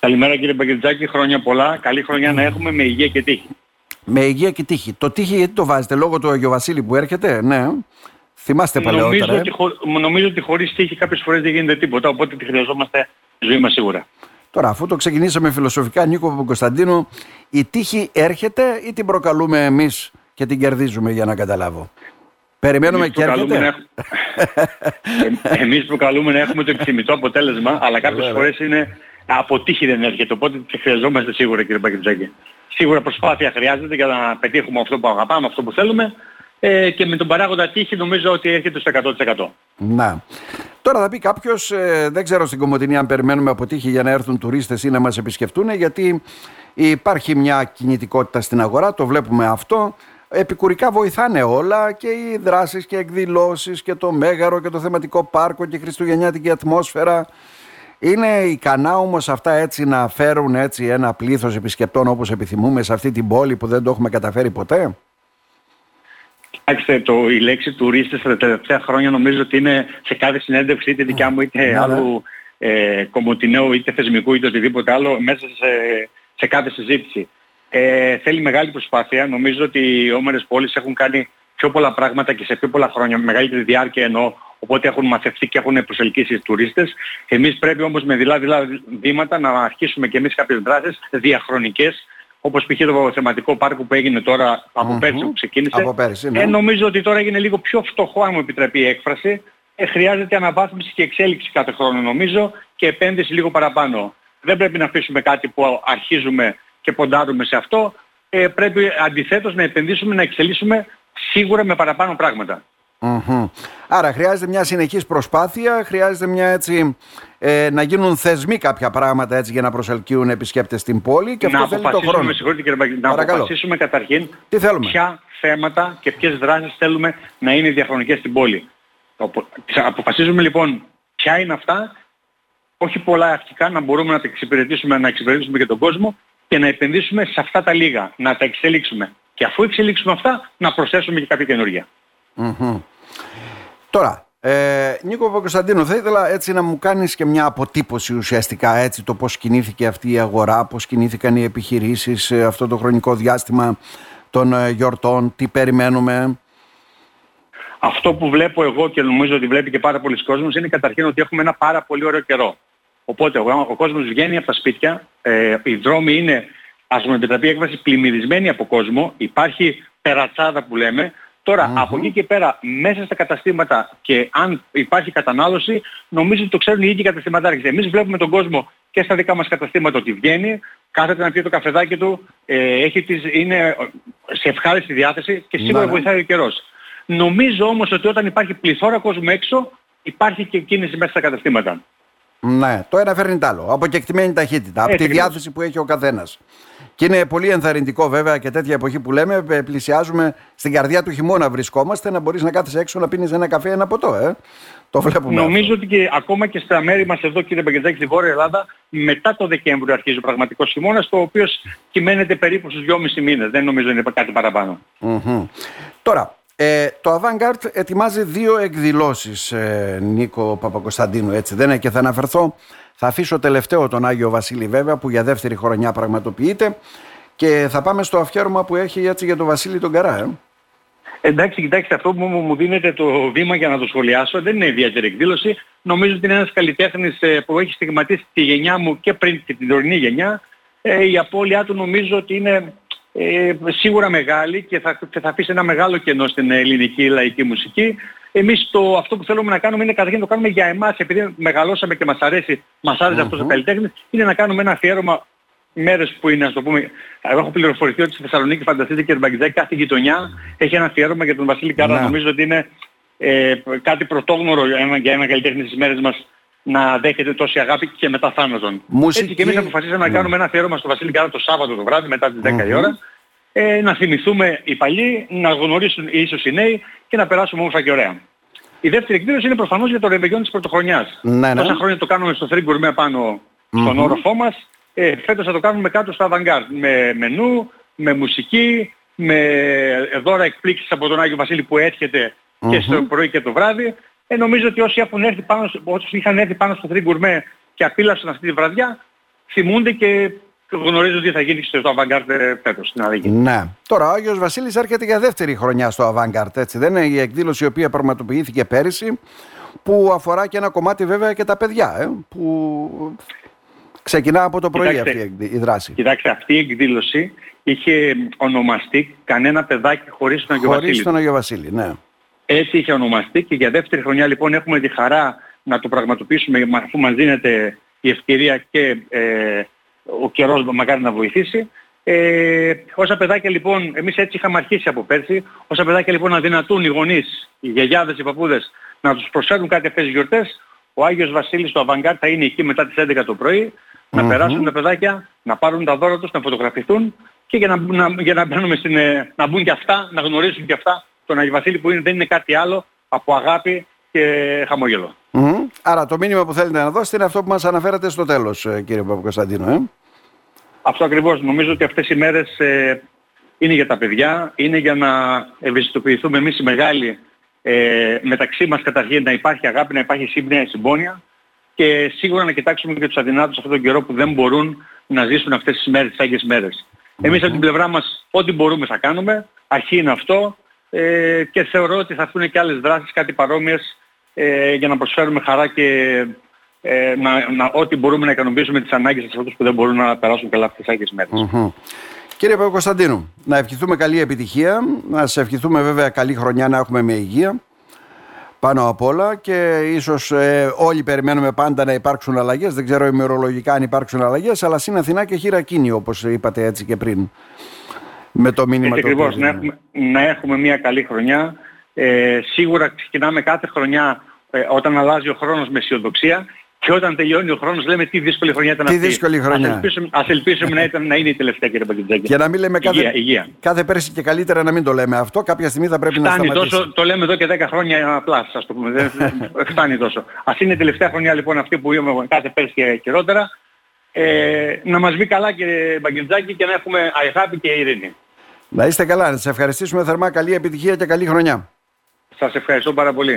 Καλημέρα κύριε Μπαγκετζάκη, χρόνια πολλά. Καλή χρονιά να έχουμε με υγεία και τύχη. Με υγεία και τύχη. Το τύχη γιατί το βάζετε, λόγω του Αγιο Βασίλη που έρχεται, ναι. Θυμάστε παλαιότερα. Νομίζω, ε; ότι, χω... νομίζω ότι χωρίς τύχη κάποιες φορές δεν γίνεται τίποτα, οπότε τη χρειαζόμαστε στη ζωή μας σίγουρα. Τώρα, αφού το ξεκινήσαμε φιλοσοφικά, Νίκο Κωνσταντίνο, η τύχη έρχεται ή την προκαλούμε εμείς και την κερδίζουμε για να καταλάβω; Περιμένουμε εμείς και έρχεται; Να... ε, εμείς προκαλούμε να έχουμε το επιθυμητό αποτέλεσμα, αλλά κάποιες φορές είναι από τύχη δεν έρχεται, οπότε τη χρειαζόμαστε σίγουρα κύριε Πακετζάκη. Σίγουρα προσπάθεια χρειάζεται για να πετύχουμε αυτό που αγαπάμε, αυτό που θέλουμε ε, και με τον παράγοντα τύχη νομίζω ότι έρχεται στο 100%. Να. Τώρα θα πει κάποιος, ε, δεν ξέρω στην Κομωτινή αν περιμένουμε από τύχη για να έρθουν τουρίστες ή να μας επισκεφτούν, γιατί υπάρχει μια κινητικότητα στην αγορά, το βλέπουμε αυτό. Επικουρικά βοηθάνε όλα και οι δράσεις και εκδηλώσεις και το μέγαρο και το θεματικό πάρκο και η χριστουγεννιάτικη ατμόσφαιρα. Είναι ικανά όμως αυτά έτσι να φέρουν έτσι ένα πλήθος επισκεπτών όπως επιθυμούμε σε αυτή την πόλη που δεν το έχουμε καταφέρει ποτέ; Κοιτάξτε, το, η λέξη τουρίστες τα τελευταία χρόνια νομίζω ότι είναι σε κάθε συνέντευξη είτε δικιά μου είτε ναι, άλλου ε, κομμωτινέου είτε θεσμικού είτε οτιδήποτε άλλο μέσα σε, σε κάθε συζήτηση. Ε, θέλει μεγάλη προσπάθεια. Νομίζω ότι οι όμερες πόλεις έχουν κάνει πιο πολλά πράγματα και σε πιο πολλά χρόνια, με μεγαλύτερη διάρκεια εννοώ, οπότε έχουν μαθευτεί και έχουν προσελκύσει τους τουρίστες. Εμείς πρέπει όμως με δειλά-δειλά βήματα να αρχίσουμε και εμείς κάποιες δράσεις διαχρονικές όπως π.χ. το θεματικό πάρκο που έγινε τώρα από mm-hmm. πέρσι που ξεκίνησε. Από πέρσι, ναι. ε, νομίζω ότι τώρα έγινε λίγο πιο φτωχό, αν μου επιτρέπει η έκφραση. Ε, χρειάζεται αναβάθμιση και εξέλιξη κάθε χρόνο νομίζω και επένδυση λίγο παραπάνω. Δεν πρέπει να αφήσουμε κάτι που αρχίζουμε και ποντάρουμε σε αυτό. Ε, πρέπει αντιθέτως να επενδύσουμε, να εξελίσσουμε σίγουρα με παραπάνω πράγματα. Άρα χρειάζεται μια συνεχής προσπάθεια, χρειάζεται μια έτσι, ε, να γίνουν θεσμοί κάποια πράγματα έτσι για να προσελκύουν επισκέπτες στην πόλη και αυτό να θέλει το χρόνο. κύριε να αποφασίσουμε καταρχήν Τι θέλουμε; ποια θέματα και ποιες δράσεις θέλουμε να είναι διαχρονικές στην πόλη. Αποφασίζουμε λοιπόν ποια είναι αυτά, όχι πολλά αρχικά, να μπορούμε να τα εξυπηρετήσουμε, να εξυπηρετήσουμε και τον κόσμο και να επενδύσουμε σε αυτά τα λίγα, να τα εξελίξουμε. Και αφού εξελίξουμε αυτά, να προσθέσουμε και κάποια καινούργια. Τώρα, ε, Νίκο Παπακοσταντίνο, θα ήθελα έτσι να μου κάνεις και μια αποτύπωση ουσιαστικά έτσι το πώς κινήθηκε αυτή η αγορά, πώς κινήθηκαν οι επιχειρήσεις αυτό το χρονικό διάστημα των ε, γιορτών, τι περιμένουμε. Αυτό που βλέπω εγώ και νομίζω ότι βλέπει και πάρα πολλοί κόσμος είναι καταρχήν ότι έχουμε ένα πάρα πολύ ωραίο καιρό. Οπότε ο, ο κόσμος βγαίνει από τα σπίτια, ε, οι δρόμοι είναι, ας μου επιτραπεί έκβαση, πλημμυρισμένοι από κόσμο, υπάρχει περατσάδα που λέμε, τωρα από εκεί και πέρα μέσα στα καταστήματα και αν υπάρχει κατανάλωση νομίζω ότι το ξέρουν οι ίδιοι καταστηματάρχες. Εμείς βλέπουμε τον κόσμο και στα δικά μας καταστήματα ότι βγαίνει, κάθεται να πιει το καφεδάκι του, ε, έχει τις, είναι σε ευχάριστη διάθεση και σίγουρα ναι. βοηθάει ο καιρός. Νομίζω όμως ότι όταν υπάρχει πληθώρα κόσμου έξω υπάρχει και κίνηση μέσα στα καταστήματα. Ναι, το ένα φέρνει το άλλο. Από κεκτημένη ταχύτητα, από τη διάθεση που έχει ο καθένας. Και είναι πολύ ενθαρρυντικό βέβαια και τέτοια εποχή που λέμε, ε, πλησιάζουμε στην καρδιά του χειμώνα βρισκόμαστε, να μπορείς να κάθεσαι έξω να πίνεις ένα καφέ, ένα ποτό, ε. Το βλέπουμε. Νομίζω ότι και ακόμα και στα μέρη μας εδώ κύριε Μπαγκετζάκη στη Βόρεια Ελλάδα, μετά το Δεκέμβριο αρχίζει ο πραγματικός χειμώνας, το οποίος κυμαίνεται περίπου στους 2,5 μήνες. Δεν νομίζω είναι κάτι παραπάνω. Mm-hmm. Τώρα, ε, το Avantgarde ετοιμάζει δύο εκδηλώσεις, ε, Νίκο Παπακοσταντίνου, έτσι δεν είναι; Και θα αναφερθώ θα αφήσω τελευταίο τον Άγιο Βασίλη βέβαια που για δεύτερη χρονιά πραγματοποιείται και θα πάμε στο αφιέρωμα που έχει έτσι για τον Βασίλη τον Καρά. Ε. Εντάξει, κοιτάξτε, αυτό που μου δίνεται το βήμα για να το σχολιάσω δεν είναι ιδιαίτερη εκδήλωση. Νομίζω ότι είναι ένας καλλιτέχνης ε, που έχει στιγματίσει τη γενιά μου και πριν και την τωρινή γενιά. Ε, η απώλειά του νομίζω ότι είναι ε, σίγουρα μεγάλη και θα, θα αφήσει ένα μεγάλο κενό στην ελληνική λαϊκή μουσική. Εμείς το, αυτό που θέλουμε να κάνουμε είναι καταρχήν να το κάνουμε για εμάς, επειδή μεγαλώσαμε και μας αρέσει, μας άρεσε mm-hmm. αυτός ο καλλιτέχνης, είναι να κάνουμε ένα αφιέρωμα μέρες που είναι, ας το πούμε, εγώ έχω πληροφορηθεί ότι στη Θεσσαλονίκη φανταστείτε και την κάθε γειτονιά έχει ένα αφιέρωμα για τον Βασίλη Κάρα. Νομίζω ότι είναι ε, κάτι πρωτόγνωρο για ένα, για ένα καλλιτέχνη στις μέρες μας να δέχεται τόση αγάπη και μετά θάνατον. Μουσική... Έτσι και εμείς αποφασίσαμε να κάνουμε ένα αφιέρωμα στο Βασίλη Κάρα το Σάββατο το βράδυ μετά τις 10 η ώρα. Ε, να θυμηθούμε οι παλιοί, να γνωρίσουν ίσως οι νέοι και να περάσουμε όμορφα και ωραία. Η δεύτερη εκδήλωση είναι προφανώς για το ρεβεγιόν της πρωτοχρονιάς. Ναι, ναι. Τόσα χρόνια το κάνουμε στο Free Gourmet πάνω στον mm-hmm. όροφό μας. Ε, φέτος θα το κάνουμε κάτω στο Avantgarde. Με μενού, με μουσική, με δώρα εκπλήξεις από τον Άγιο Βασίλη που έρχεται mm-hmm. και στο πρωί και το βράδυ. Ε, νομίζω ότι όσοι, έχουν έρθει πάνω, όσοι είχαν έρθει πάνω στο Free Gourmet και απίλαυσαν αυτή τη βραδιά, θυμούνται και γνωρίζουν τι θα γίνει στο Avantgarde φέτος στην Αδίκη. Ναι. Τώρα ο Άγιος Βασίλης έρχεται για δεύτερη χρονιά στο Avantgarde, έτσι δεν είναι; Η εκδήλωση η οποία πραγματοποιήθηκε πέρυσι που αφορά και ένα κομμάτι βέβαια και τα παιδιά, ε, που ξεκινά από το πρωί Κοιτάξτε, αυτή η δράση. Κοιτάξτε, αυτή η εκδήλωση είχε ονομαστεί κανένα παιδάκι χωρίς τον Αγιο Χωρίς Βασίλη. τον Άγιο Βασίλη, ναι. Έτσι είχε ονομαστεί και για δεύτερη χρονιά λοιπόν έχουμε τη χαρά να το πραγματοποιήσουμε αφού μας δίνεται η ευκαιρία και ε, ο καιρός μακάρι να βοηθήσει. Ε, όσα παιδάκια λοιπόν, εμείς έτσι είχαμε αρχίσει από πέρσι, όσα παιδάκια λοιπόν να δυνατούν οι γονείς, οι γιαγιάδες, οι παππούδες να τους προσφέρουν κάτι αυτές τις γιορτές, ο Άγιος Βασίλης στο Αβανγκάρ θα είναι εκεί μετά τις 11 το πρωί, να Μμμ. περάσουν τα παιδάκια, να πάρουν τα δώρα τους, να φωτογραφηθούν και για να, να, για να, μπαίνουμε στην, ε, να μπουν και αυτά, να γνωρίσουν και αυτά τον Άγιο Βασίλη που είναι, δεν είναι κάτι άλλο από αγάπη και χαμόγελο. Μμμ. Άρα το μήνυμα που θέλετε να δώσετε είναι αυτό που μας αναφέρατε στο τέλος ε, κύριε Παπακοσταντίνο. Ε; Αυτό ακριβώς. Νομίζω ότι αυτές οι μέρες ε, είναι για τα παιδιά, είναι για να ευαισθητοποιηθούμε εμείς οι μεγάλοι ε, μεταξύ μας καταρχήν να υπάρχει αγάπη, να υπάρχει σύμπνοια, συμπόνια και σίγουρα να κοιτάξουμε και τους αδυνάτους αυτόν τον καιρό που δεν μπορούν να ζήσουν αυτές τις μέρες, τις άγιες μέρες. Εμείς από την πλευρά μας ό,τι μπορούμε θα κάνουμε, αρχή είναι αυτό ε, και θεωρώ ότι θα έρθουν και άλλες δράσεις, κάτι παρόμοιες ε, για να προσφέρουμε χαρά και ε, να, να, ό,τι μπορούμε να ικανοποιήσουμε τις ανάγκες σε αυτούς που δεν μπορούν να περάσουν καλά αυτές τις άγιες μέρες. Μμμ. Κύριε Παπακοσταντίνου, να ευχηθούμε καλή επιτυχία, να σε ευχηθούμε βέβαια καλή χρονιά να έχουμε με υγεία πάνω απ' όλα και ίσως ε, όλοι περιμένουμε πάντα να υπάρξουν αλλαγές, δεν ξέρω ημερολογικά αν υπάρξουν αλλαγές, αλλά στην Αθηνά και χειρακίνη όπως είπατε έτσι και πριν. Με το μήνυμα Έτσι το οποίο ακριβώς, να δίνουμε. έχουμε, να έχουμε μια καλή χρονιά. Ε, σίγουρα ξεκινάμε κάθε χρονιά ε, όταν αλλάζει ο χρόνος με αισιοδοξία και όταν τελειώνει ο χρόνος λέμε τι δύσκολη χρονιά ήταν Τι αυτή. δύσκολη χρονιά. Ας ελπίσουμε, ας ελπίσουμε να, ήταν, να είναι η τελευταία κύριε Παγκεντζάκη. Και να μην λέμε κάθε, Υγεία, υγεία. κάθε πέρσι και καλύτερα να μην το λέμε αυτό, κάποια στιγμή θα πρέπει να Φτάνει σταματήσει. τόσο, το λέμε εδώ και 10 χρόνια απλά, ας το πούμε. Δεν, δεν φτάνει τόσο. Ας είναι η τελευταία χρονιά λοιπόν αυτή που είμαι κάθε πέρσι και χειρότερα. Ε, να μας βγει καλά κύριε Μπαγκεντζάκη και να έχουμε αγάπη και ειρήνη. Να είστε καλά, να σας ευχαριστήσουμε θερμά, καλή επιτυχία και καλή χρονιά. Σας ευχαριστώ πάρα πολύ.